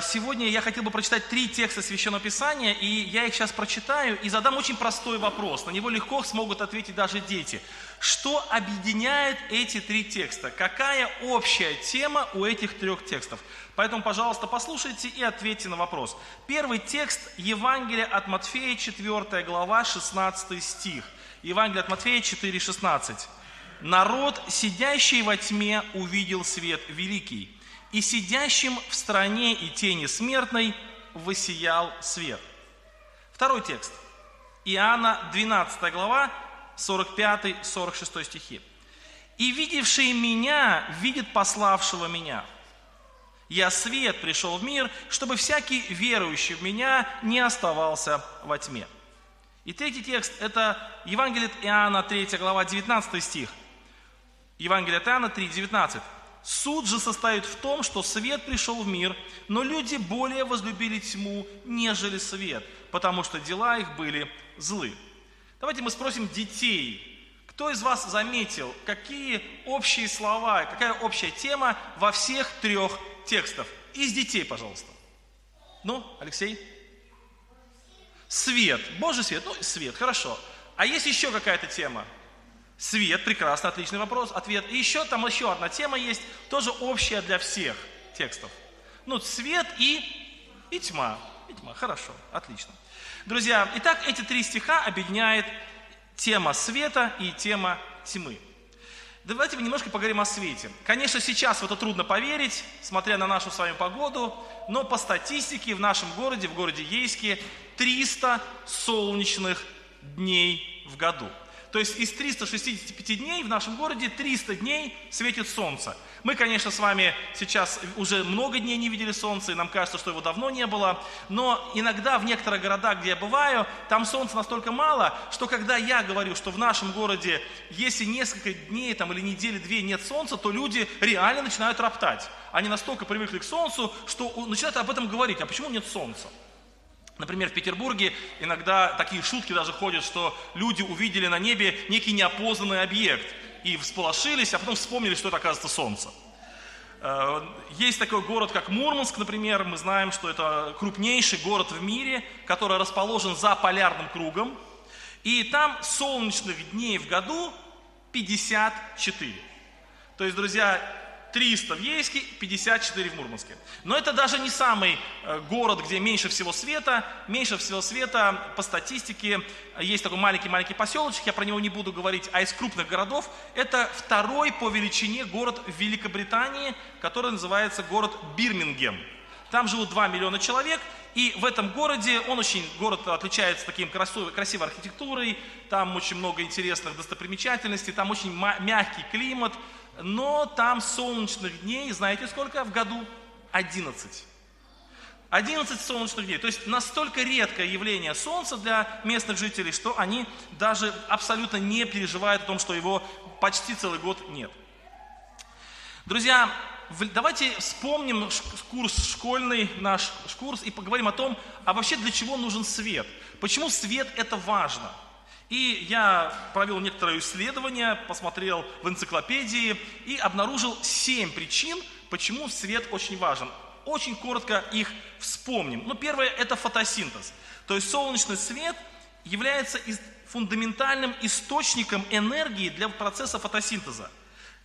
Сегодня я хотел бы прочитать три текста Священного Писания, и я их сейчас прочитаю и задам очень простой вопрос. На него легко смогут ответить даже дети. Что объединяет эти три текста? Какая общая тема у этих трех текстов? Поэтому, пожалуйста, послушайте и ответьте на вопрос. Первый текст Евангелия от Матфея, 4 глава, 16 стих. Евангелие от Матфея 4, 16. «Народ, сидящий во тьме, увидел свет великий» и сидящим в стране и тени смертной воссиял свет. Второй текст. Иоанна 12 глава, 45-46 стихи. «И видевший меня видит пославшего меня. Я свет пришел в мир, чтобы всякий верующий в меня не оставался во тьме». И третий текст – это Евангелие от Иоанна, 3 глава, 19 стих. Евангелие от Иоанна 3, 19. Суд же состоит в том, что свет пришел в мир, но люди более возлюбили тьму, нежели свет, потому что дела их были злы. Давайте мы спросим детей, кто из вас заметил, какие общие слова, какая общая тема во всех трех текстах? Из детей, пожалуйста. Ну, Алексей? Свет. Божий свет. Ну, свет, хорошо. А есть еще какая-то тема? Свет, прекрасно, отличный вопрос, ответ. И еще там еще одна тема есть, тоже общая для всех текстов. Ну, свет и, и тьма. И тьма, хорошо, отлично. Друзья, итак, эти три стиха объединяет тема света и тема тьмы. Давайте мы немножко поговорим о свете. Конечно, сейчас в это трудно поверить, смотря на нашу с вами погоду, но по статистике в нашем городе, в городе Ейске, 300 солнечных дней в году. То есть из 365 дней в нашем городе 300 дней светит солнце. Мы, конечно, с вами сейчас уже много дней не видели солнца, и нам кажется, что его давно не было. Но иногда в некоторых городах, где я бываю, там солнца настолько мало, что когда я говорю, что в нашем городе, если несколько дней там, или недели-две нет солнца, то люди реально начинают роптать. Они настолько привыкли к солнцу, что начинают об этом говорить. А почему нет солнца? Например, в Петербурге иногда такие шутки даже ходят, что люди увидели на небе некий неопознанный объект и всполошились, а потом вспомнили, что это, оказывается, Солнце. Э, есть такой город, как Мурманск, например. Мы знаем, что это крупнейший город в мире, который расположен за полярным кругом. И там солнечных дней в году 54. То есть, друзья, 300 в Ейске, 54 в Мурманске. Но это даже не самый э, город, где меньше всего света. Меньше всего света по статистике есть такой маленький-маленький поселочек, я про него не буду говорить, а из крупных городов это второй по величине город в Великобритании, который называется город Бирмингем. Там живут 2 миллиона человек, и в этом городе, он очень, город отличается таким красивой, красивой архитектурой, там очень много интересных достопримечательностей, там очень мягкий климат, но там солнечных дней, знаете сколько в году? 11. 11 солнечных дней. То есть настолько редкое явление Солнца для местных жителей, что они даже абсолютно не переживают о том, что его почти целый год нет. Друзья, давайте вспомним курс школьный, наш курс, и поговорим о том, а вообще для чего нужен свет. Почему свет это важно? И я провел некоторое исследование, посмотрел в энциклопедии и обнаружил семь причин, почему свет очень важен. Очень коротко их вспомним. Ну, первое – это фотосинтез. То есть солнечный свет является фундаментальным источником энергии для процесса фотосинтеза.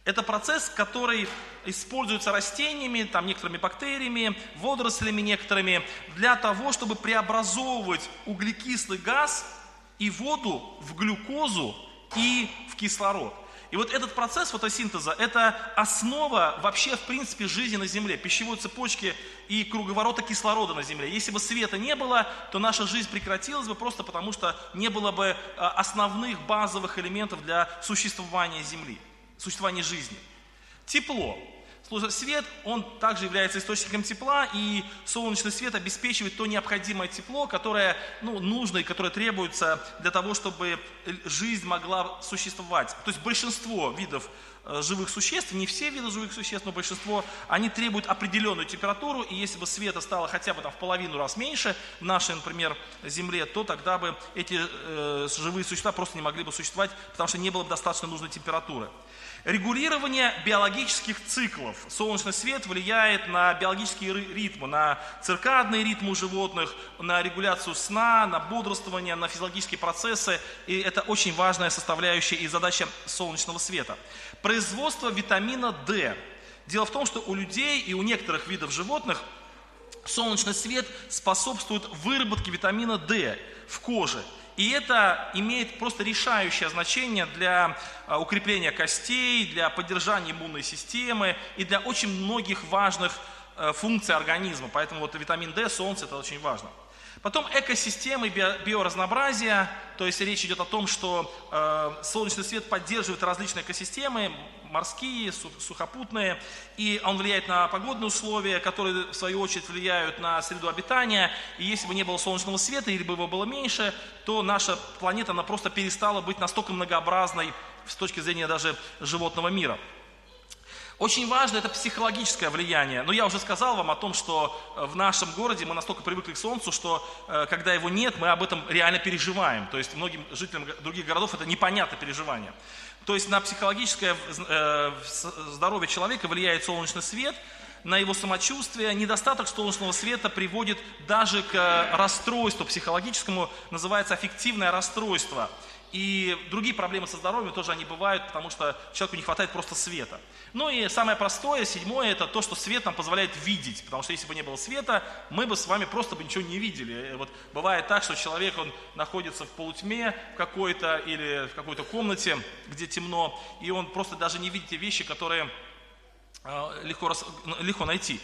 Это процесс, который используется растениями, там, некоторыми бактериями, водорослями некоторыми, для того, чтобы преобразовывать углекислый газ и воду в глюкозу и в кислород. И вот этот процесс фотосинтеза – это основа вообще, в принципе, жизни на Земле, пищевой цепочки и круговорота кислорода на Земле. Если бы света не было, то наша жизнь прекратилась бы просто потому, что не было бы а, основных базовых элементов для существования Земли, существования жизни. Тепло. Свет, он также является источником тепла, и солнечный свет обеспечивает то необходимое тепло, которое ну, нужно и которое требуется для того, чтобы жизнь могла существовать. То есть большинство видов живых существ, не все виды живых существ, но большинство, они требуют определенную температуру, и если бы света стало хотя бы там, в половину раз меньше в нашей, например, Земле, то тогда бы эти э, живые существа просто не могли бы существовать, потому что не было бы достаточно нужной температуры. Регулирование биологических циклов. Солнечный свет влияет на биологические ритмы, на циркадные ритмы у животных, на регуляцию сна, на бодрствование, на физиологические процессы. И это очень важная составляющая и задача солнечного света. Производство витамина D. Дело в том, что у людей и у некоторых видов животных солнечный свет способствует выработке витамина D в коже. И это имеет просто решающее значение для а, укрепления костей, для поддержания иммунной системы и для очень многих важных э, функций организма. Поэтому вот витамин D, солнце, это очень важно. Потом экосистемы биоразнообразия, то есть речь идет о том, что э, солнечный свет поддерживает различные экосистемы, морские, сухопутные, и он влияет на погодные условия, которые в свою очередь влияют на среду обитания. И если бы не было солнечного света или бы его было меньше, то наша планета она просто перестала быть настолько многообразной с точки зрения даже животного мира. Очень важно это психологическое влияние. Но я уже сказал вам о том, что э, в нашем городе мы настолько привыкли к Солнцу, что э, когда его нет, мы об этом реально переживаем. То есть многим жителям других городов это непонятное переживание. То есть на психологическое э, здоровье человека влияет солнечный свет, на его самочувствие. Недостаток солнечного света приводит даже к расстройству психологическому, называется аффективное расстройство. И другие проблемы со здоровьем тоже они бывают, потому что человеку не хватает просто света. Ну и самое простое, седьмое, это то, что свет нам позволяет видеть. Потому что если бы не было света, мы бы с вами просто бы ничего не видели. Вот бывает так, что человек, он находится в полутьме какой-то или в какой-то комнате, где темно, и он просто даже не видит те вещи, которые а, легко, легко найти.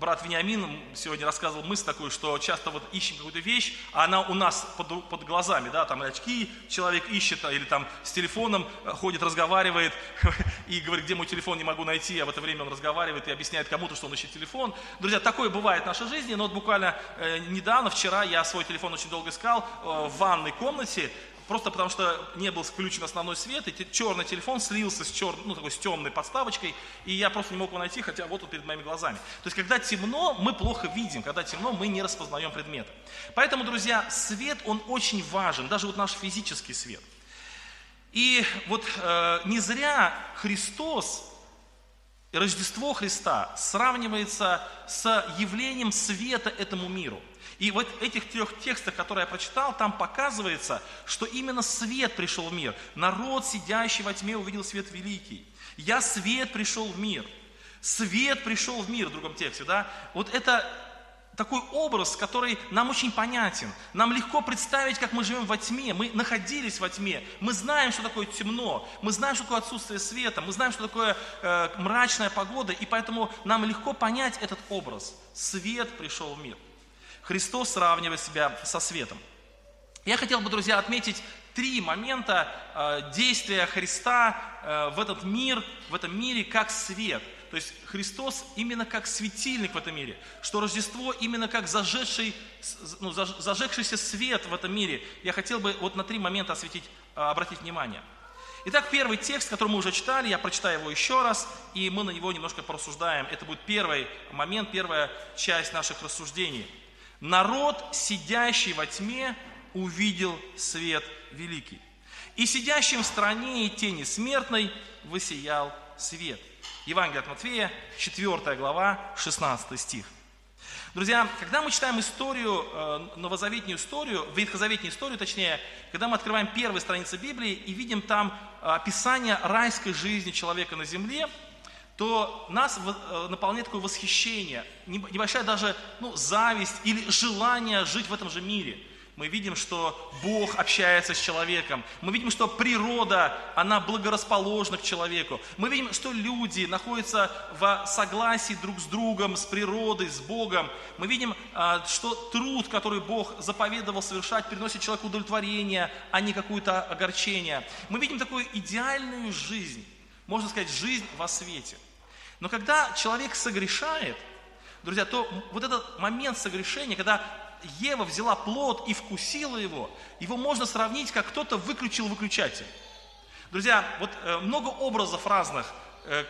Брат Вениамин сегодня рассказывал мысль такую, что часто вот ищем какую-то вещь, а она у нас под, под глазами, да, там очки человек ищет, или там с телефоном э, ходит, разговаривает и говорит, где мой телефон, не могу найти, а в это время он разговаривает и объясняет кому-то, что он ищет телефон. Друзья, такое бывает в нашей жизни, но вот буквально э, недавно, вчера я свой телефон очень долго искал э, в ванной комнате, просто потому что не был включен основной свет, и черный телефон слился с, чер... ну, такой, с темной подставочкой, и я просто не мог его найти, хотя вот он перед моими глазами. То есть, когда темно, мы плохо видим, когда темно, мы не распознаем предметы. Поэтому, друзья, свет, он очень важен, даже вот наш физический свет. И вот э, не зря Христос, Рождество Христа сравнивается с явлением света этому миру. И вот этих трех текстах, которые я прочитал, там показывается, что именно свет пришел в мир. Народ, сидящий во тьме, увидел свет великий. Я свет пришел в мир. Свет пришел в мир, в другом тексте, да? Вот это такой образ, который нам очень понятен. Нам легко представить, как мы живем во тьме. Мы находились во тьме. Мы знаем, что такое темно. Мы знаем, что такое отсутствие света. Мы знаем, что такое э, мрачная погода. И поэтому нам легко понять этот образ. Свет пришел в мир. Христос сравнивает себя со светом. Я хотел бы, друзья, отметить три момента э, действия Христа э, в этот мир, в этом мире как свет. То есть Христос именно как светильник в этом мире, что Рождество именно как зажегший, ну, зажегшийся свет в этом мире. Я хотел бы вот на три момента осветить, э, обратить внимание. Итак, первый текст, который мы уже читали, я прочитаю его еще раз, и мы на него немножко порассуждаем. Это будет первый момент, первая часть наших рассуждений – Народ, сидящий во тьме, увидел свет великий. И сидящим в стране и тени смертной высиял свет. Евангелие от Матфея, 4 глава, 16 стих. Друзья, когда мы читаем историю, э, новозаветнюю историю, ветхозаветную историю, точнее, когда мы открываем первые страницы Библии и видим там э, описание райской жизни человека на земле, то нас э, наполняет такое восхищение, небольшая даже ну, зависть или желание жить в этом же мире. Мы видим, что Бог общается с человеком. Мы видим, что природа, она благорасположена к человеку. Мы видим, что люди находятся в согласии друг с другом, с природой, с Богом. Мы видим, а, что труд, который Бог заповедовал совершать, приносит человеку удовлетворение, а не какое-то огорчение. Мы видим такую идеальную жизнь, можно сказать, жизнь во свете – но когда человек согрешает, друзья, то вот этот момент согрешения, когда Ева взяла плод и вкусила его, его можно сравнить, как кто-то выключил выключатель. Друзья, вот э, много образов разных, э,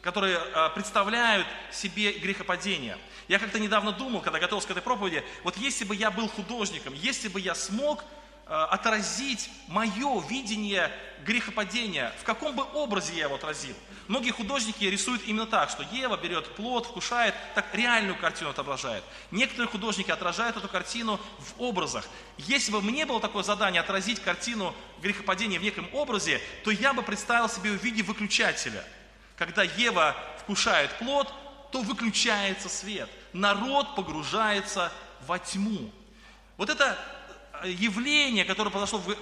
которые э, представляют себе грехопадение. Я как-то недавно думал, когда готовился к этой проповеди, вот если бы я был художником, если бы я смог отразить мое видение грехопадения, в каком бы образе я его отразил. Многие художники рисуют именно так, что Ева берет плод, вкушает, так реальную картину отображает. Некоторые художники отражают эту картину в образах. Если бы мне было такое задание отразить картину грехопадения в неком образе, то я бы представил себе в виде выключателя. Когда Ева вкушает плод, то выключается свет. Народ погружается во тьму. Вот это явление, которое произошло в,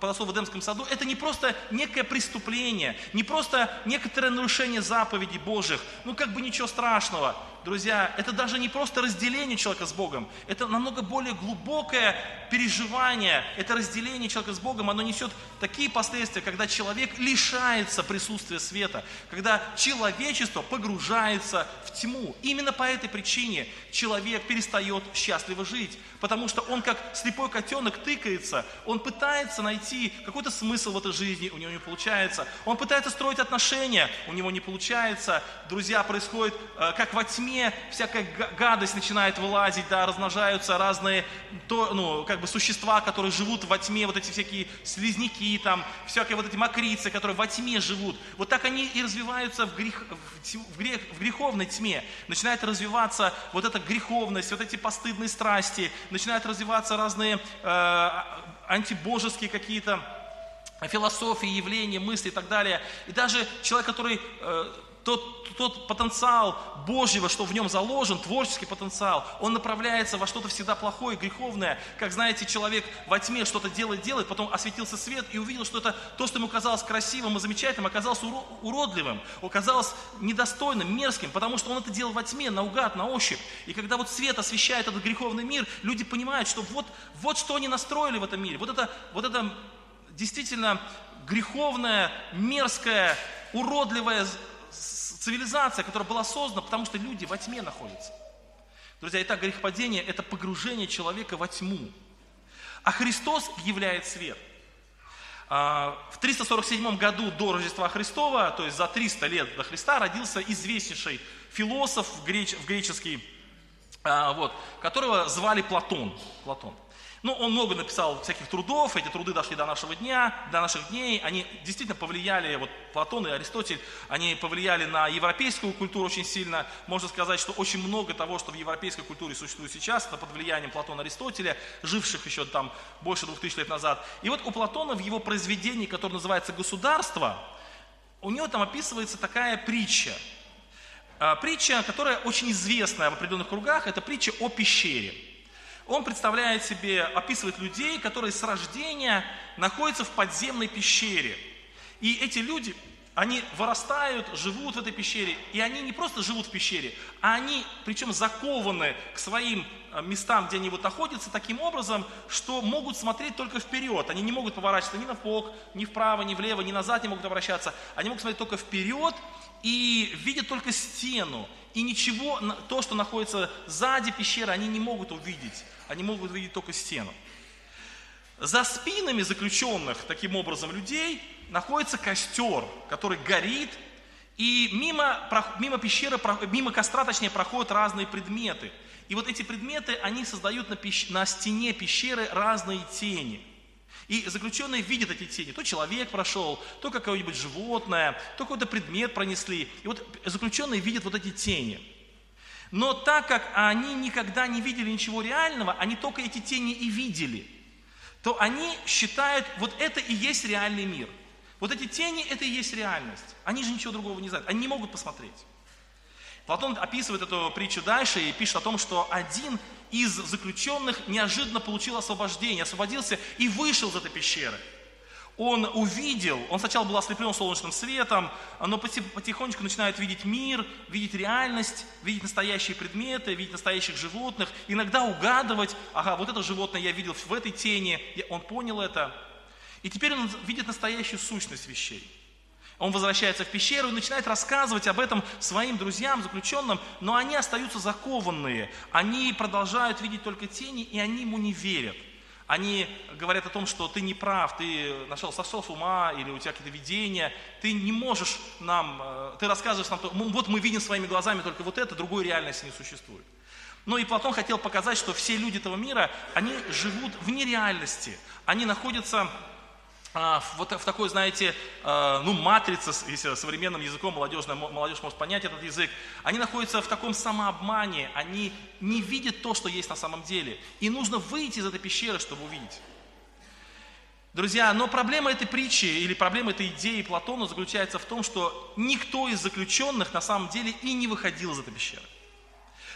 произошло в Эдемском саду, это не просто некое преступление, не просто некоторое нарушение заповедей Божьих, ну как бы ничего страшного. Друзья, это даже не просто разделение человека с Богом, это намного более глубокое переживание, это разделение человека с Богом, оно несет такие последствия, когда человек лишается присутствия света, когда человечество погружается в тьму. Именно по этой причине человек перестает счастливо жить, потому что он как слепой котенок тыкается, он пытается найти какой-то смысл в этой жизни, у него не получается, он пытается строить отношения, у него не получается, друзья, происходит э, как во тьме, всякая гадость начинает вылазить, да, размножаются разные, то, ну, как бы существа, которые живут во тьме, вот эти всякие слизняки, там, всякие вот эти мокрицы, которые во тьме живут. Вот так они и развиваются в, грех, в, грех, в греховной тьме. Начинает развиваться вот эта греховность, вот эти постыдные страсти, начинают развиваться разные э, антибожеские какие-то философии, явления, мысли и так далее. И даже человек, который э, тот, тот потенциал Божьего, что в нем заложен, творческий потенциал, он направляется во что-то всегда плохое, греховное. Как знаете, человек во тьме что-то делает, делает, потом осветился свет и увидел, что это то, что ему казалось красивым и замечательным, оказалось уродливым, оказалось недостойным, мерзким, потому что он это делал во тьме, наугад, на ощупь. И когда вот свет освещает этот греховный мир, люди понимают, что вот, вот что они настроили в этом мире. Вот это, вот это действительно греховное, мерзкое, уродливое цивилизация, которая была создана, потому что люди во тьме находятся. Друзья, итак, грехопадение – это погружение человека во тьму. А Христос являет свет. А, в 347 году до Рождества Христова, то есть за 300 лет до Христа, родился известнейший философ в, греч, в греческий, а, вот, которого звали Платон. Платон. Ну, он много написал всяких трудов, эти труды дошли до нашего дня, до наших дней, они действительно повлияли, вот Платон и Аристотель, они повлияли на европейскую культуру очень сильно. Можно сказать, что очень много того, что в европейской культуре существует сейчас, это под влиянием Платона и Аристотеля, живших еще там больше двух тысяч лет назад. И вот у Платона в его произведении, которое называется «Государство», у него там описывается такая притча. А, притча, которая очень известная в определенных кругах, это притча о пещере. Он представляет себе, описывает людей, которые с рождения находятся в подземной пещере. И эти люди, они вырастают, живут в этой пещере, и они не просто живут в пещере, а они, причем закованы к своим э, местам, где они вот находятся, таким образом, что могут смотреть только вперед. Они не могут поворачиваться ни на бок, ни вправо, ни влево, ни назад не могут обращаться. Они могут смотреть только вперед и видят только стену. И ничего, то, что находится сзади пещеры, они не могут увидеть они могут видеть только стену. За спинами заключенных таким образом людей находится костер, который горит, и мимо, мимо пещеры, мимо костра, точнее, проходят разные предметы. И вот эти предметы, они создают на, пещ... на стене пещеры разные тени. И заключенные видят эти тени. То человек прошел, то какое-нибудь животное, то какой-то предмет пронесли. И вот заключенные видят вот эти тени. Но так как они никогда не видели ничего реального, они только эти тени и видели, то они считают, вот это и есть реальный мир. Вот эти тени, это и есть реальность. Они же ничего другого не знают, они не могут посмотреть. Платон описывает эту притчу дальше и пишет о том, что один из заключенных неожиданно получил освобождение, освободился и вышел из этой пещеры – он увидел, он сначала был ослеплен солнечным светом, но потихонечку начинает видеть мир, видеть реальность, видеть настоящие предметы, видеть настоящих животных, иногда угадывать, ага, вот это животное я видел в этой тени, он понял это. И теперь он видит настоящую сущность вещей. Он возвращается в пещеру и начинает рассказывать об этом своим друзьям, заключенным, но они остаются закованные, они продолжают видеть только тени, и они ему не верят. Они говорят о том, что ты не прав, ты нашел сошел с ума, или у тебя какие-то видения, ты не можешь нам, э, ты рассказываешь нам, вот мы видим своими глазами только вот это, другой реальности не существует. Но и Платон хотел показать, что все люди этого мира, они живут в нереальности. Они находятся вот в такой, знаете, а, ну, матрице, если современным языком молодежь, молодежь может понять этот язык, они находятся в таком самообмане, они не видят то, что есть на самом деле. И нужно выйти из этой пещеры, чтобы увидеть. Друзья, но проблема этой притчи или проблема этой идеи Платона заключается в том, что никто из заключенных на самом деле и не выходил из этой пещеры.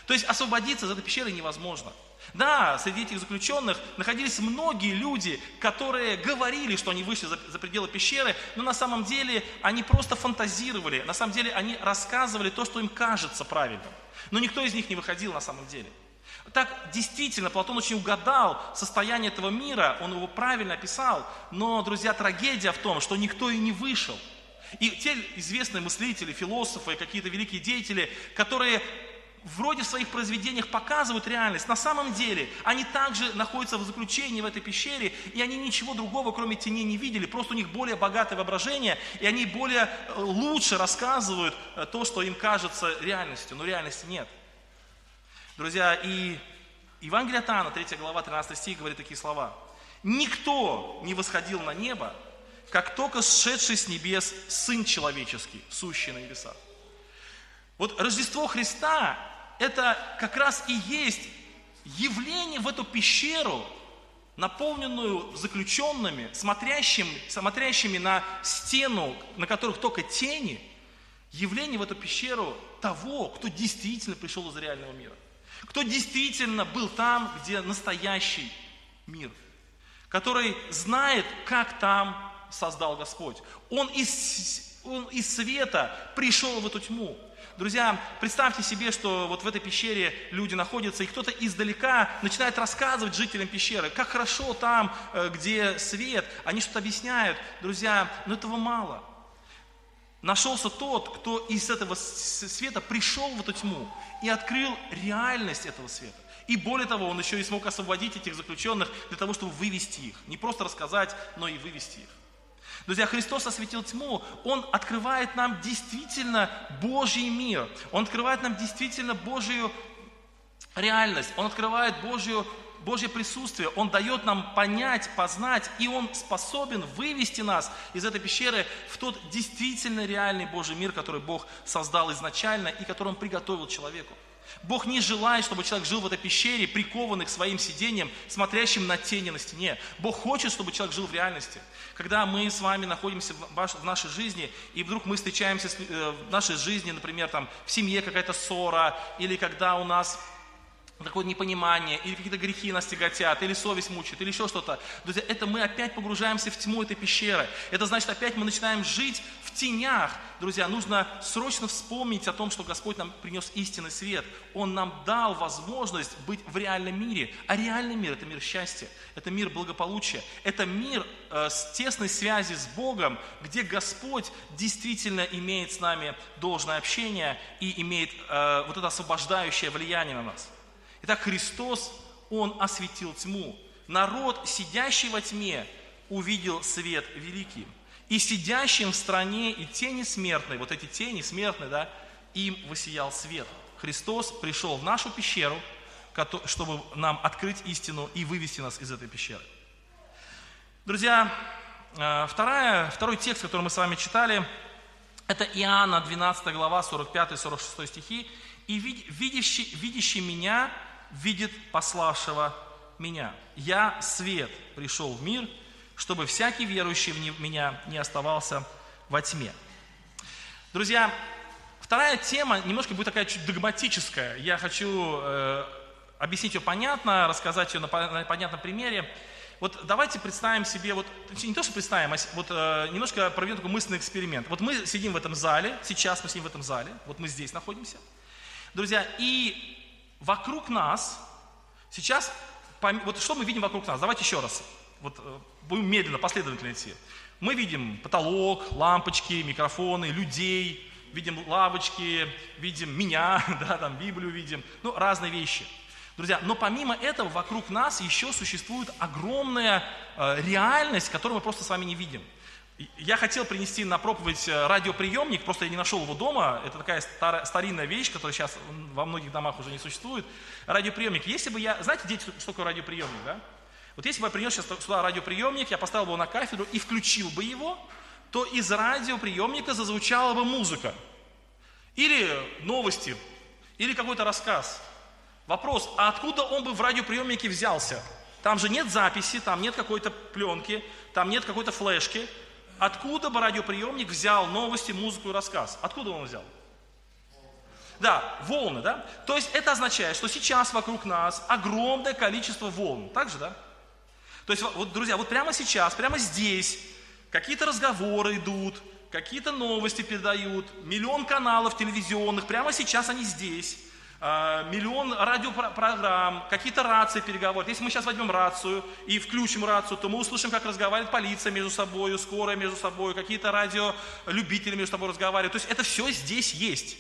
То есть освободиться из этой пещеры невозможно. Да, среди этих заключенных находились многие люди, которые говорили, что они вышли за, пределы пещеры, но на самом деле они просто фантазировали, на самом деле они рассказывали то, что им кажется правильным. Но никто из них не выходил на самом деле. Так, действительно, Платон очень угадал состояние этого мира, он его правильно описал, но, друзья, трагедия в том, что никто и не вышел. И те известные мыслители, философы, какие-то великие деятели, которые вроде в своих произведениях показывают реальность, на самом деле они также находятся в заключении в этой пещере, и они ничего другого, кроме теней, не видели, просто у них более богатое воображение, и они более э, лучше рассказывают э, то, что им кажется реальностью, но реальности нет. Друзья, и Евангелие от Иоанна, 3 глава, 13 стих, говорит такие слова. «Никто не восходил на небо, как только сшедший с небес Сын Человеческий, сущий на небесах». Вот Рождество Христа – это как раз и есть явление в эту пещеру, наполненную заключенными, смотрящими, смотрящими на стену, на которых только тени, явление в эту пещеру того, кто действительно пришел из реального мира. Кто действительно был там, где настоящий мир. Который знает, как там создал Господь. Он из, он из света пришел в эту тьму. Друзья, представьте себе, что вот в этой пещере люди находятся, и кто-то издалека начинает рассказывать жителям пещеры, как хорошо там, э, где свет, они что-то объясняют. Друзья, но этого мало. Нашелся тот, кто из этого света пришел в эту тьму и открыл реальность этого света. И более того, он еще и смог освободить этих заключенных для того, чтобы вывести их. Не просто рассказать, но и вывести их. Друзья, Христос осветил тьму, Он открывает нам действительно Божий мир, Он открывает нам действительно Божию реальность, Он открывает Божью Божье присутствие, Он дает нам понять, познать, и Он способен вывести нас из этой пещеры в тот действительно реальный Божий мир, который Бог создал изначально и который Он приготовил человеку. Бог не желает, чтобы человек жил в этой пещере, прикованный к своим сидениям, смотрящим на тени на стене. Бог хочет, чтобы человек жил в реальности. Когда мы с вами находимся в нашей жизни, и вдруг мы встречаемся э, в нашей жизни, например, там, в семье какая-то ссора, или когда у нас такое непонимание, или какие-то грехи нас тяготят, или совесть мучает, или еще что-то. Друзья, это мы опять погружаемся в тьму этой пещеры. Это значит, опять мы начинаем жить тенях. Друзья, нужно срочно вспомнить о том, что Господь нам принес истинный свет. Он нам дал возможность быть в реальном мире. А реальный мир – это мир счастья, это мир благополучия, это мир э, с тесной связи с Богом, где Господь действительно имеет с нами должное общение и имеет э, вот это освобождающее влияние на нас. Итак, Христос, Он осветил тьму. Народ, сидящий во тьме, увидел свет великий. И сидящим в стране и тени смертной, вот эти тени смертные, да, им высиял свет. Христос пришел в нашу пещеру, чтобы нам открыть истину и вывести нас из этой пещеры. Друзья, э, вторая, второй текст, который мы с вами читали, это Иоанна, 12 глава, 45-46 стихи. «И видящий, видящий меня видит пославшего меня. Я свет пришел в мир, чтобы всякий верующий в меня не оставался во тьме. Друзья, вторая тема немножко будет такая чуть догматическая. Я хочу э, объяснить ее понятно, рассказать ее на, на понятном примере. Вот давайте представим себе, вот не то, что представим, а вот э, немножко проведем такой мысленный эксперимент. Вот мы сидим в этом зале, сейчас мы сидим в этом зале, вот мы здесь находимся. Друзья, и вокруг нас, сейчас, вот что мы видим вокруг нас? Давайте еще раз, вот э, будем медленно, последовательно идти. Мы видим потолок, лампочки, микрофоны, людей, видим лавочки, видим меня, да, там Библию видим, ну, разные вещи. Друзья, но помимо этого вокруг нас еще существует огромная э, реальность, которую мы просто с вами не видим. Я хотел принести на проповедь э, радиоприемник, просто я не нашел его дома. Это такая старая, старинная вещь, которая сейчас во многих домах уже не существует. Радиоприемник. Если бы я... Знаете, дети, что такое радиоприемник, да? Вот если бы я принес сейчас сюда радиоприемник, я поставил бы его на кафедру и включил бы его, то из радиоприемника зазвучала бы музыка. Или новости, или какой-то рассказ. Вопрос, а откуда он бы в радиоприемнике взялся? Там же нет записи, там нет какой-то пленки, там нет какой-то флешки. Откуда бы радиоприемник взял новости, музыку и рассказ? Откуда он взял? Да, волны, да? То есть это означает, что сейчас вокруг нас огромное количество волн. Так же, да? То есть, вот, друзья, вот прямо сейчас, прямо здесь какие-то разговоры идут, какие-то новости передают, миллион каналов телевизионных, прямо сейчас они здесь. А, миллион радиопрограмм, какие-то рации переговоры. Если мы сейчас возьмем рацию и включим рацию, то мы услышим, как разговаривает полиция между собой, скорая между собой, какие-то радиолюбители между собой разговаривают. То есть это все здесь есть.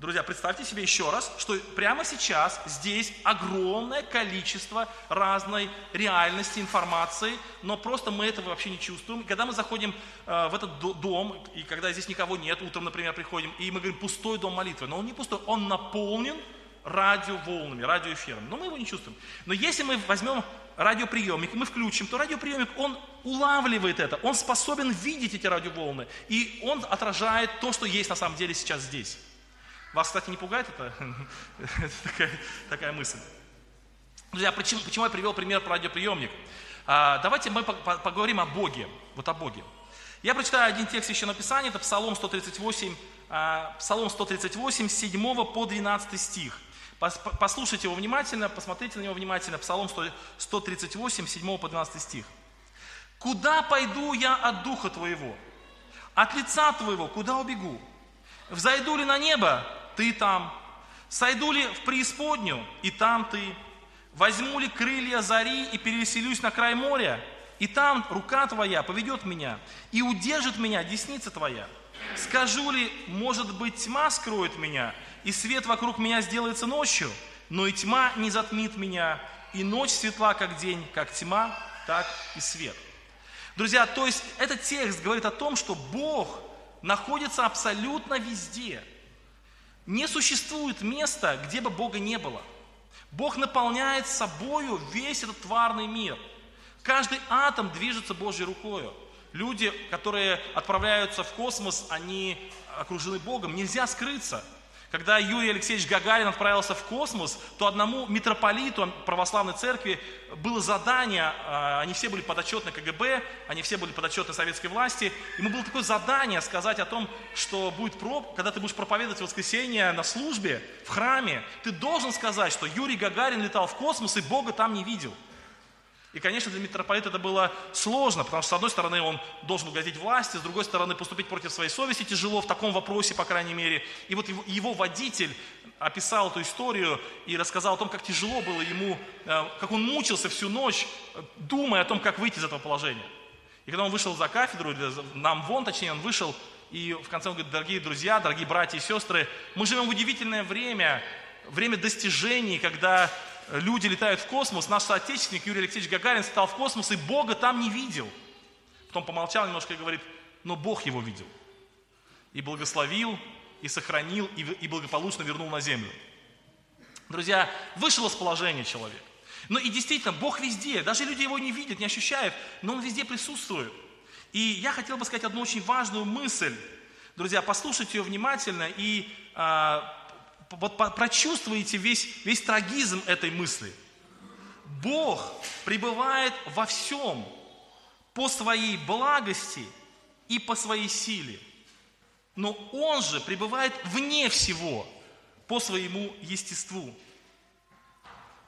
Друзья, представьте себе еще раз, что прямо сейчас здесь огромное количество разной реальности, информации, но просто мы этого вообще не чувствуем. Когда мы заходим э, в этот дом, и когда здесь никого нет, утром, например, приходим, и мы говорим, пустой дом молитвы, но он не пустой, он наполнен радиоволнами, радиоэфиром, но мы его не чувствуем. Но если мы возьмем радиоприемник, мы включим, то радиоприемник, он улавливает это, он способен видеть эти радиоволны, и он отражает то, что есть на самом деле сейчас здесь. Вас, кстати, не пугает это? это такая, такая мысль. Друзья, почему, почему я привел пример про радиоприемник? А, давайте мы поговорим о Боге, вот о Боге. Я прочитаю один текст еще написания, это Псалом 138, а, Псалом 138, 7 по 12 стих. Послушайте его внимательно, посмотрите на него внимательно, Псалом 138, 7 по 12 стих. «Куда пойду я от Духа Твоего? От лица Твоего куда убегу? Взойду ли на небо, ты там. Сойду ли в преисподнюю, и там ты. Возьму ли крылья зари и переселюсь на край моря, и там рука твоя поведет меня, и удержит меня десница твоя. Скажу ли, может быть, тьма скроет меня, и свет вокруг меня сделается ночью, но и тьма не затмит меня, и ночь светла, как день, как тьма, так и свет. Друзья, то есть этот текст говорит о том, что Бог находится абсолютно везде – не существует места, где бы Бога не было. Бог наполняет собою весь этот тварный мир. Каждый атом движется Божьей рукой. Люди, которые отправляются в космос, они окружены Богом. Нельзя скрыться – когда Юрий Алексеевич Гагарин отправился в космос, то одному митрополиту православной церкви было задание, а, они все были подотчетны КГБ, они все были подотчетны советской власти, ему было такое задание сказать о том, что будет проб, когда ты будешь проповедовать в воскресенье на службе, в храме, ты должен сказать, что Юрий Гагарин летал в космос и Бога там не видел. И, конечно, для митрополита это было сложно, потому что, с одной стороны, он должен угодить власти, с другой стороны, поступить против своей совести тяжело в таком вопросе, по крайней мере. И вот его, его водитель описал эту историю и рассказал о том, как тяжело было ему, э, как он мучился всю ночь, думая о том, как выйти из этого положения. И когда он вышел за кафедру, или нам вон, точнее, он вышел, и в конце он говорит, дорогие друзья, дорогие братья и сестры, мы живем в удивительное время, время достижений, когда люди летают в космос, наш соотечественник Юрий Алексеевич Гагарин стал в космос и Бога там не видел. Потом помолчал немножко и говорит, но Бог его видел. И благословил, и сохранил, и благополучно вернул на землю. Друзья, вышел из положения человек. Но и действительно, Бог везде, даже люди его не видят, не ощущают, но Он везде присутствует. И я хотел бы сказать одну очень важную мысль. Друзья, послушайте ее внимательно и а, вот прочувствуете весь, весь трагизм этой мысли. Бог пребывает во всем по своей благости и по своей силе. Но Он же пребывает вне всего по своему естеству.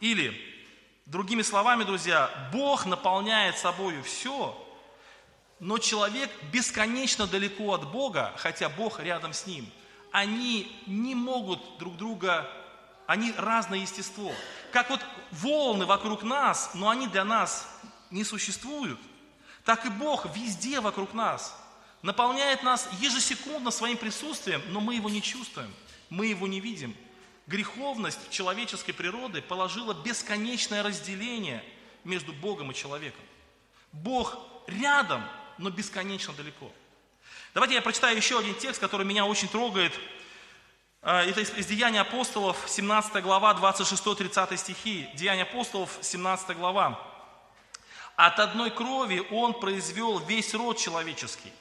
Или, другими словами, друзья, Бог наполняет собою все, но человек бесконечно далеко от Бога, хотя Бог рядом с ним – они не могут друг друга, они разное естество. Как вот волны вокруг нас, но они для нас не существуют, так и Бог везде вокруг нас. Наполняет нас ежесекундно своим присутствием, но мы его не чувствуем, мы его не видим. Греховность человеческой природы положила бесконечное разделение между Богом и человеком. Бог рядом, но бесконечно далеко. Давайте я прочитаю еще один текст, который меня очень трогает. Э, это из Деяния апостолов, 17 глава, 26-30 стихи. Деяния апостолов, 17 глава. От одной крови Он произвел весь род человеческий.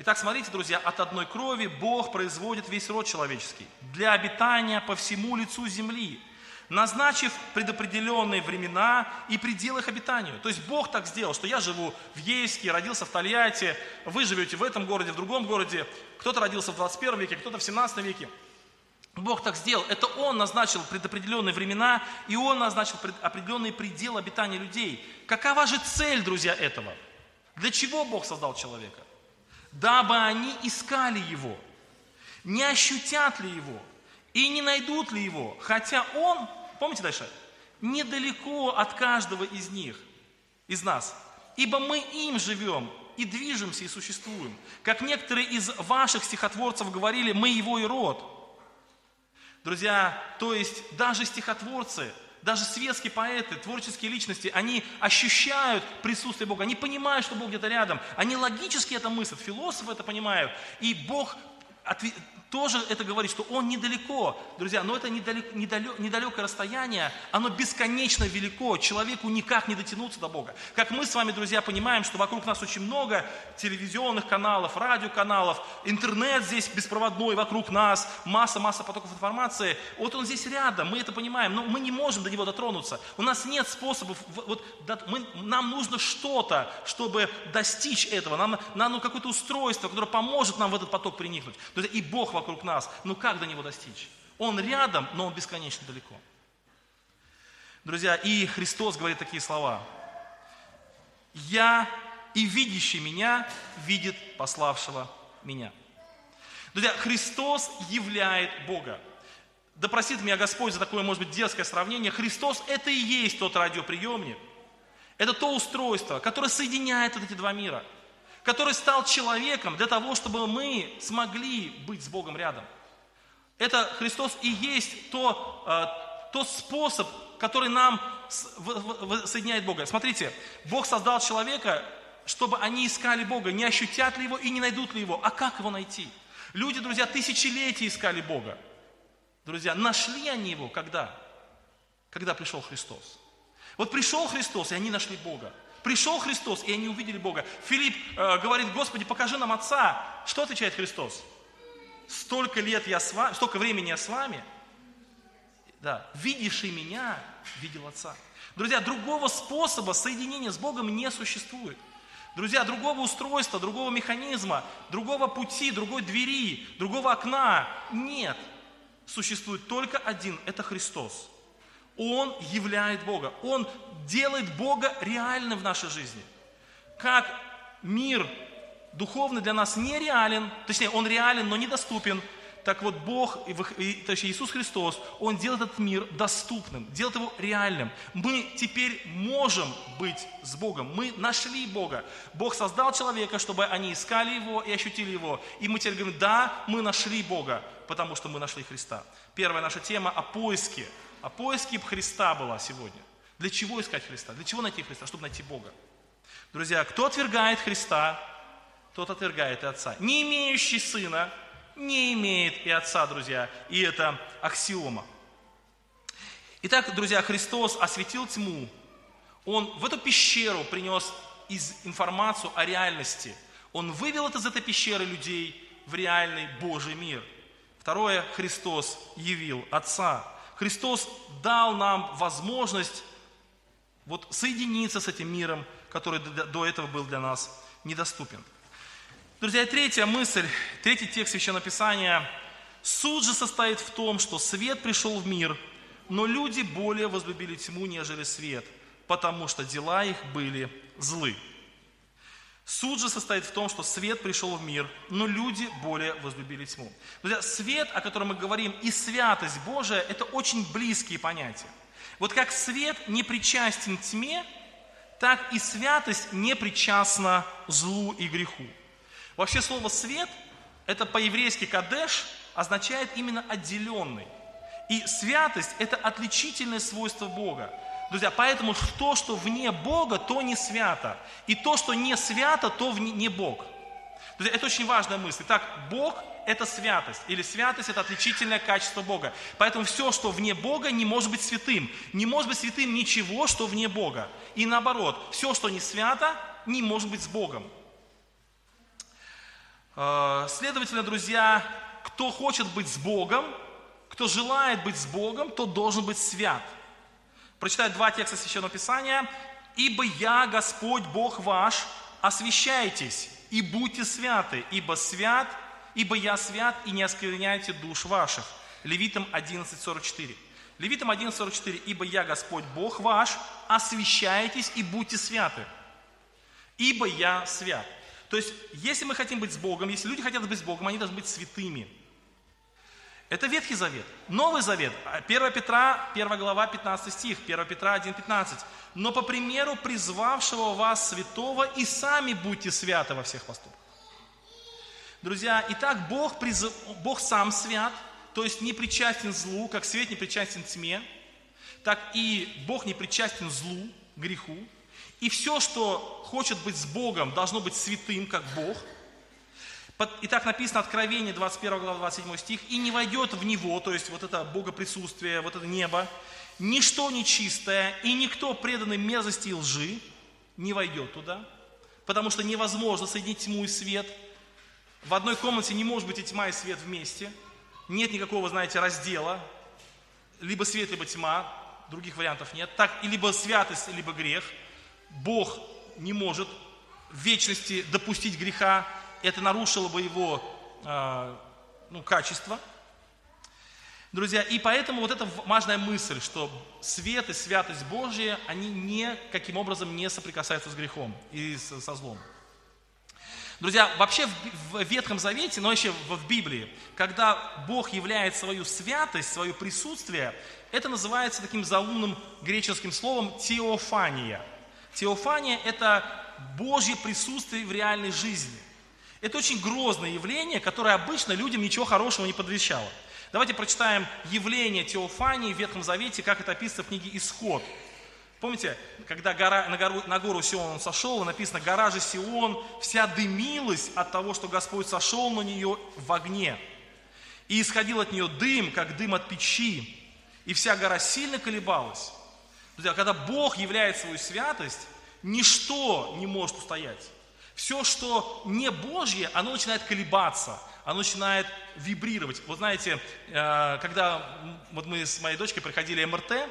Итак, смотрите, друзья, от одной крови Бог производит весь род человеческий для обитания по всему лицу земли, назначив предопределенные времена и пределы их обитанию. То есть Бог так сделал, что я живу в Ейске, родился в Тольятти, вы живете в этом городе, в другом городе, кто-то родился в 21 веке, кто-то в 17 веке. Бог так сделал. Это Он назначил предопределенные времена, и Он назначил определенный предел обитания людей. Какова же цель, друзья, этого? Для чего Бог создал человека? Дабы они искали Его. Не ощутят ли Его? И не найдут ли Его? Хотя Он, помните дальше, недалеко от каждого из них, из нас. Ибо мы им живем и движемся и существуем. Как некоторые из ваших стихотворцев говорили, мы Его и род. Друзья, то есть даже стихотворцы, даже светские поэты, творческие личности, они ощущают присутствие Бога, они понимают, что Бог где-то рядом, они логически это мыслят, философы это понимают, и Бог тоже это говорит, что Он недалеко. Друзья, но это недалеко, недалеко, недалекое расстояние, оно бесконечно велико. Человеку никак не дотянуться до Бога. Как мы с вами, друзья, понимаем, что вокруг нас очень много телевизионных каналов, радиоканалов, интернет здесь беспроводной вокруг нас, масса-масса потоков информации. Вот он здесь рядом, мы это понимаем, но мы не можем до него дотронуться. У нас нет способов, вот, мы, нам нужно что-то, чтобы достичь этого. Нам, нам ну, какое-то устройство, которое поможет нам в этот поток проникнуть. И Бог вокруг нас. Но как до него достичь? Он рядом, но он бесконечно далеко. Друзья, и Христос говорит такие слова. «Я и видящий меня видит пославшего меня». Друзья, Христос являет Бога. Да простит меня Господь за такое, может быть, детское сравнение. Христос – это и есть тот радиоприемник. Это то устройство, которое соединяет вот эти два мира – который стал человеком для того, чтобы мы смогли быть с Богом рядом. Это Христос и есть то, э, тот способ, который нам соединяет Бога. Смотрите, Бог создал человека, чтобы они искали Бога, не ощутят ли Его и не найдут ли Его. А как Его найти? Люди, друзья, тысячелетия искали Бога. Друзья, нашли они Его когда? Когда пришел Христос. Вот пришел Христос, и они нашли Бога. Пришел Христос, и они увидели Бога. Филипп э, говорит, Господи, покажи нам Отца. Что отвечает Христос? Столько лет я с вами, столько времени я с вами. Да, видишь и меня, видел Отца. Друзья, другого способа соединения с Богом не существует. Друзья, другого устройства, другого механизма, другого пути, другой двери, другого окна нет. Существует только один, это Христос. Он являет Бога. Он делает Бога реальным в нашей жизни. Как мир духовный для нас нереален, точнее, он реален, но недоступен, так вот Бог, точнее Иисус Христос, Он делает этот мир доступным, делает его реальным. Мы теперь можем быть с Богом. Мы нашли Бога. Бог создал человека, чтобы они искали Его и ощутили Его. И мы теперь говорим, да, мы нашли Бога, потому что мы нашли Христа. Первая наша тема о поиске о поиске Христа была сегодня. Для чего искать Христа? Для чего найти Христа? Чтобы найти Бога. Друзья, кто отвергает Христа, тот отвергает и Отца. Не имеющий Сына не имеет и Отца, друзья. И это аксиома. Итак, друзья, Христос осветил тьму. Он в эту пещеру принес из информацию о реальности. Он вывел из этой пещеры людей в реальный Божий мир. Второе, Христос явил Отца. Христос дал нам возможность вот соединиться с этим миром, который до этого был для нас недоступен. Друзья, третья мысль, третий текст Священного Писания. Суд же состоит в том, что свет пришел в мир, но люди более возлюбили тьму, нежели свет, потому что дела их были злы. Суд же состоит в том, что свет пришел в мир, но люди более возлюбили тьму. Друзья, свет, о котором мы говорим, и святость Божия – это очень близкие понятия. Вот как свет не причастен тьме, так и святость не причастна злу и греху. Вообще слово «свет» – это по-еврейски «кадеш», означает именно «отделенный». И святость – это отличительное свойство Бога. Друзья, поэтому то, что вне Бога, то не свято. И то, что не свято, то не Бог. Друзья, это очень важная мысль. Итак, Бог – это святость. Или святость – это отличительное качество Бога. Поэтому все, что вне Бога, не может быть святым. Не может быть святым ничего, что вне Бога. И наоборот, все, что не свято, не может быть с Богом. Э, следовательно, друзья, кто хочет быть с Богом, кто желает быть с Богом, тот должен быть свят – Прочитаю два текста Священного Писания. «Ибо я, Господь Бог ваш, освящайтесь и будьте святы, ибо свят, ибо я свят, и не оскверняйте душ ваших». Левитам 11.44. Левитам 11.44. «Ибо я, Господь Бог ваш, освящайтесь и будьте святы, ибо я свят». То есть, если мы хотим быть с Богом, если люди хотят быть с Богом, они должны быть святыми. Это Ветхий Завет. Новый Завет, 1 Петра, 1 глава, 15 стих, 1 Петра 1, 15. «Но по примеру призвавшего вас святого и сами будьте святы во всех поступках». Друзья, итак, Бог, призыв... Бог сам свят, то есть не причастен злу, как свет не причастен тьме, так и Бог не причастен злу, греху. И все, что хочет быть с Богом, должно быть святым, как Бог – и так написано Откровение, 21 глава, 27 стих, «И не войдет в него», то есть вот это богоприсутствие, вот это небо, «ничто нечистое, и никто преданный мерзости и лжи не войдет туда, потому что невозможно соединить тьму и свет. В одной комнате не может быть и тьма, и свет вместе. Нет никакого, знаете, раздела. Либо свет, либо тьма. Других вариантов нет. Так, и либо святость, либо грех. Бог не может в вечности допустить греха, это нарушило бы его э, ну, качество. Друзья, и поэтому вот эта важная мысль, что свет и святость Божья, они никаким образом не соприкасаются с грехом и со злом. Друзья, вообще в Ветхом Завете, но еще в Библии, когда Бог являет свою святость, свое присутствие, это называется таким заумным греческим словом теофания. Теофания – это Божье присутствие в реальной жизни. Это очень грозное явление, которое обычно людям ничего хорошего не подвещало. Давайте прочитаем явление Теофании в Ветхом Завете, как это описано в книге «Исход». Помните, когда гора, на, гору, на гору Сион он сошел, написано, гора же Сион вся дымилась от того, что Господь сошел на нее в огне. И исходил от нее дым, как дым от печи, и вся гора сильно колебалась. Друзья, когда Бог являет свою святость, ничто не может устоять. Все, что не Божье, оно начинает колебаться, оно начинает вибрировать. Вот знаете, э, когда вот мы с моей дочкой проходили МРТ,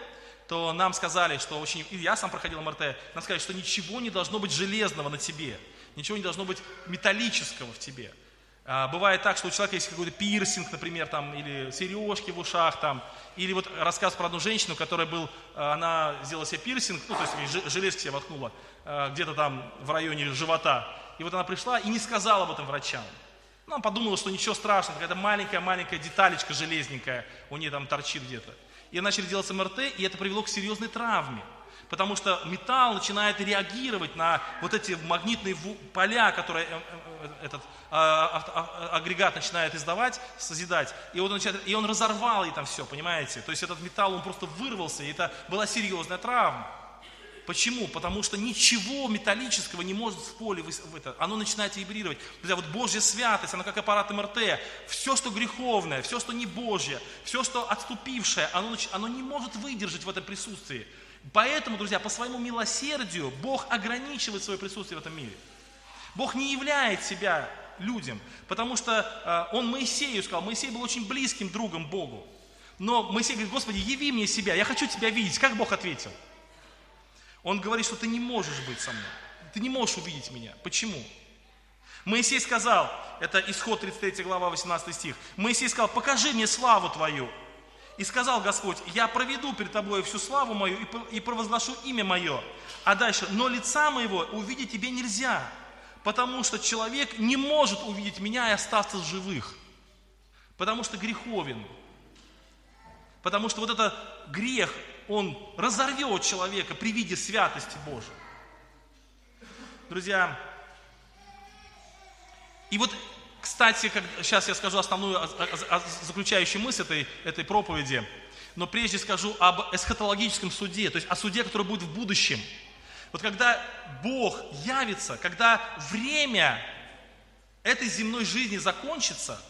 то нам сказали, что очень, и я сам проходил МРТ, нам сказали, что ничего не должно быть железного на тебе, ничего не должно быть металлического в тебе. А, бывает так, что у человека есть какой-то пирсинг, например, там, или сережки в ушах, там, или вот рассказ про одну женщину, которая был, э, она сделала себе пирсинг, ну, то есть железки себе воткнула, э, где-то там в районе живота, и вот она пришла и не сказала об этом врачам. Ну, она подумала, что ничего страшного, какая-то маленькая-маленькая деталечка железненькая у нее там торчит где-то. И начали делать МРТ, и это привело к серьезной травме. Потому что металл начинает реагировать на вот эти магнитные поля, которые э, э, э, этот а, а, а, агрегат начинает издавать, созидать. И, вот он начинает, и он разорвал и там все, понимаете? То есть этот металл, он просто вырвался, и это была серьезная травма. Почему? Потому что ничего металлического не может в поле, в это, оно начинает вибрировать. Друзья, вот Божья святость, она как аппарат МРТ. Все, что греховное, все, что не Божье, все, что отступившее, оно, оно не может выдержать в этом присутствии. Поэтому, друзья, по своему милосердию Бог ограничивает свое присутствие в этом мире. Бог не являет себя людям, потому что э, он Моисею сказал, Моисей был очень близким другом Богу. Но Моисей говорит, Господи, яви мне себя, я хочу тебя видеть. Как Бог ответил? Он говорит, что ты не можешь быть со мной. Ты не можешь увидеть меня. Почему? Моисей сказал, это исход 33 глава 18 стих, Моисей сказал, покажи мне славу твою. И сказал Господь, я проведу перед тобой всю славу мою и провозглашу имя мое. А дальше, но лица моего увидеть тебе нельзя, потому что человек не может увидеть меня и остаться в живых. Потому что греховен. Потому что вот это грех, он разорвет человека при виде святости Божией. Друзья, и вот, кстати, как, сейчас я скажу основную, заключающую мысль этой, этой проповеди, но прежде скажу об эсхатологическом суде, то есть о суде, который будет в будущем. Вот когда Бог явится, когда время этой земной жизни закончится,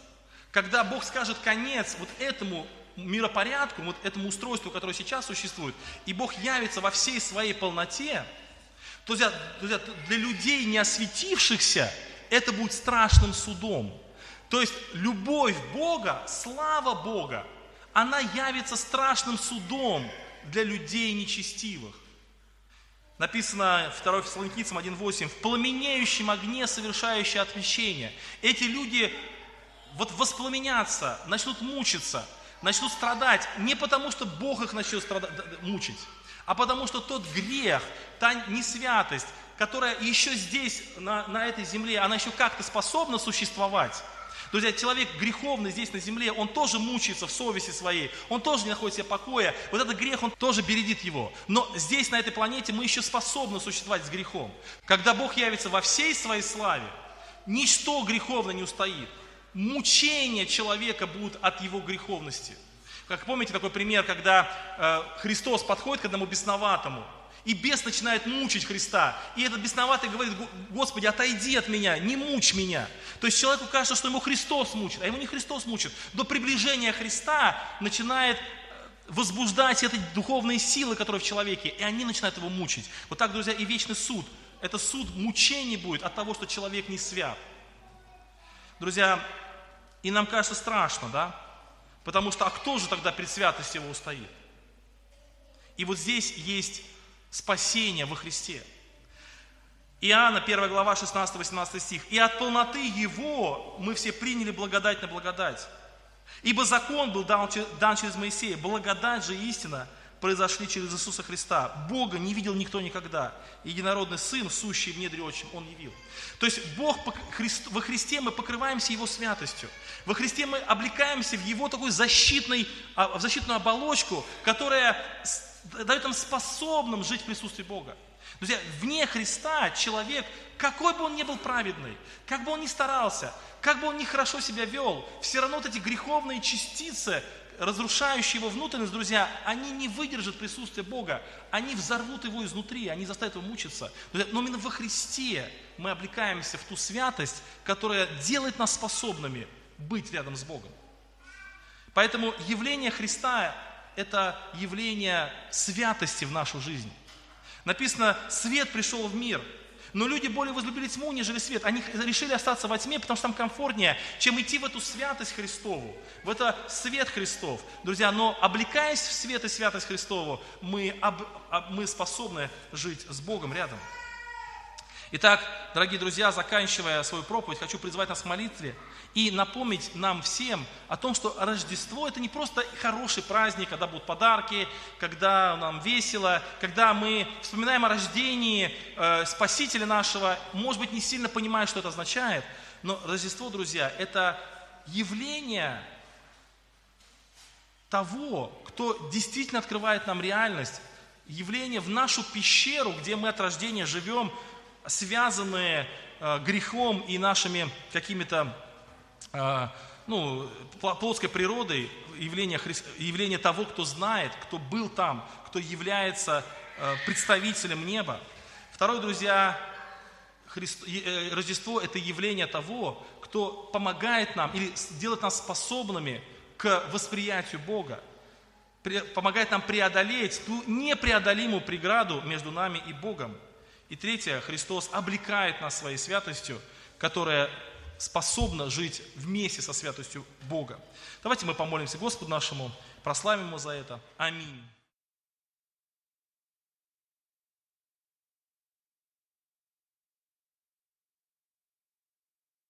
когда Бог скажет конец вот этому миропорядку, вот этому устройству, которое сейчас существует, и Бог явится во всей своей полноте, то друзья, для людей, не осветившихся, это будет страшным судом. То есть любовь Бога, слава Бога, она явится страшным судом для людей нечестивых. Написано 2 Фессалоникийцам 1.8, в пламенеющем огне совершающее отмещение. Эти люди вот воспламенятся, начнут мучиться, начнут страдать не потому, что Бог их начнет страдать, мучить, а потому что тот грех, та несвятость, которая еще здесь, на, на этой земле, она еще как-то способна существовать. Друзья, человек греховный здесь на земле, он тоже мучается в совести своей, он тоже не находит себе покоя. Вот этот грех, он тоже бередит его. Но здесь, на этой планете, мы еще способны существовать с грехом. Когда Бог явится во всей своей славе, ничто греховно не устоит. Мучения человека будут от его греховности. Как помните такой пример, когда э, Христос подходит к одному бесноватому, и бес начинает мучить Христа. И этот бесноватый говорит, Господи, отойди от меня, не мучь меня. То есть человеку кажется, что ему Христос мучит, а ему не Христос мучит. До приближения Христа начинает э, возбуждать эти духовные силы, которые в человеке, и они начинают его мучить. Вот так, друзья, и вечный суд. Это суд мучений будет от того, что человек не свят. Друзья, и нам кажется страшно, да? Потому что, а кто же тогда пред святостью его устоит? И вот здесь есть спасения во Христе. Иоанна, 1 глава, 16-18 стих. «И от полноты Его мы все приняли благодать на благодать. Ибо закон был дан, через Моисея, благодать же истина произошли через Иисуса Христа. Бога не видел никто никогда. Единородный Сын, сущий в недре отчим, Он явил. То есть Бог, во Христе мы покрываемся Его святостью. Во Христе мы облекаемся в Его такой защитный, а, в защитную оболочку, которая дает нам способным жить в присутствии Бога. Друзья, вне Христа человек, какой бы он ни был праведный, как бы он ни старался, как бы он ни хорошо себя вел, все равно вот эти греховные частицы, разрушающие его внутренность, друзья, они не выдержат присутствия Бога, они взорвут его изнутри, они заставят его мучиться. Друзья, но именно во Христе мы облекаемся в ту святость, которая делает нас способными быть рядом с Богом. Поэтому явление Христа это явление святости в нашу жизнь. Написано, свет пришел в мир, но люди более возлюбили тьму, нежели свет. Они решили остаться во тьме, потому что там комфортнее, чем идти в эту святость Христову, в это свет Христов. Друзья, но облекаясь в свет и святость Христову, мы, об, об, мы способны жить с Богом рядом. Итак, дорогие друзья, заканчивая свою проповедь, хочу призвать нас к молитве и напомнить нам всем о том, что Рождество – это не просто хороший праздник, когда будут подарки, когда нам весело, когда мы вспоминаем о рождении э, Спасителя нашего, может быть, не сильно понимая, что это означает, но Рождество, друзья, это явление того, кто действительно открывает нам реальность, явление в нашу пещеру, где мы от рождения живем – связанные э, грехом и нашими какими-то ну, плотской природой, явление, явление того, кто знает, кто был там, кто является э, представителем неба. Второе, друзья, Христ... Рождество – это явление того, кто помогает нам или делает нас способными к восприятию Бога, помогает нам преодолеть ту непреодолимую преграду между нами и Богом. И третье, Христос облекает нас своей святостью, которая способна жить вместе со святостью Бога. Давайте мы помолимся Господу нашему, прославим Его за это. Аминь.